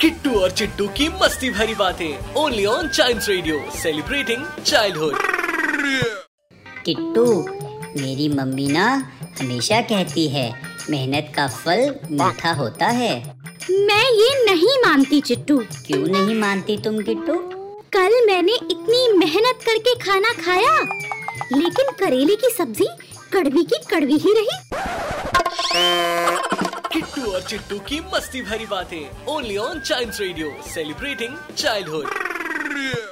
किट्टू और चिट्टू की मस्ती भरी बातें only on child radio celebrating childhood Kittu मेरी मम्मी ना हमेशा कहती है मेहनत का फल मीठा होता है। मैं ये नहीं मानती चिट्टू। क्यों नहीं मानती तुम किट्टू? कल मैंने इतनी मेहनत करके खाना खाया लेकिन करेले की सब्ज़ी कड़वी की कड़वी ही रही। किट्टू और चिट्टू की मस्ती भरी बातें only on child radio celebrating childhood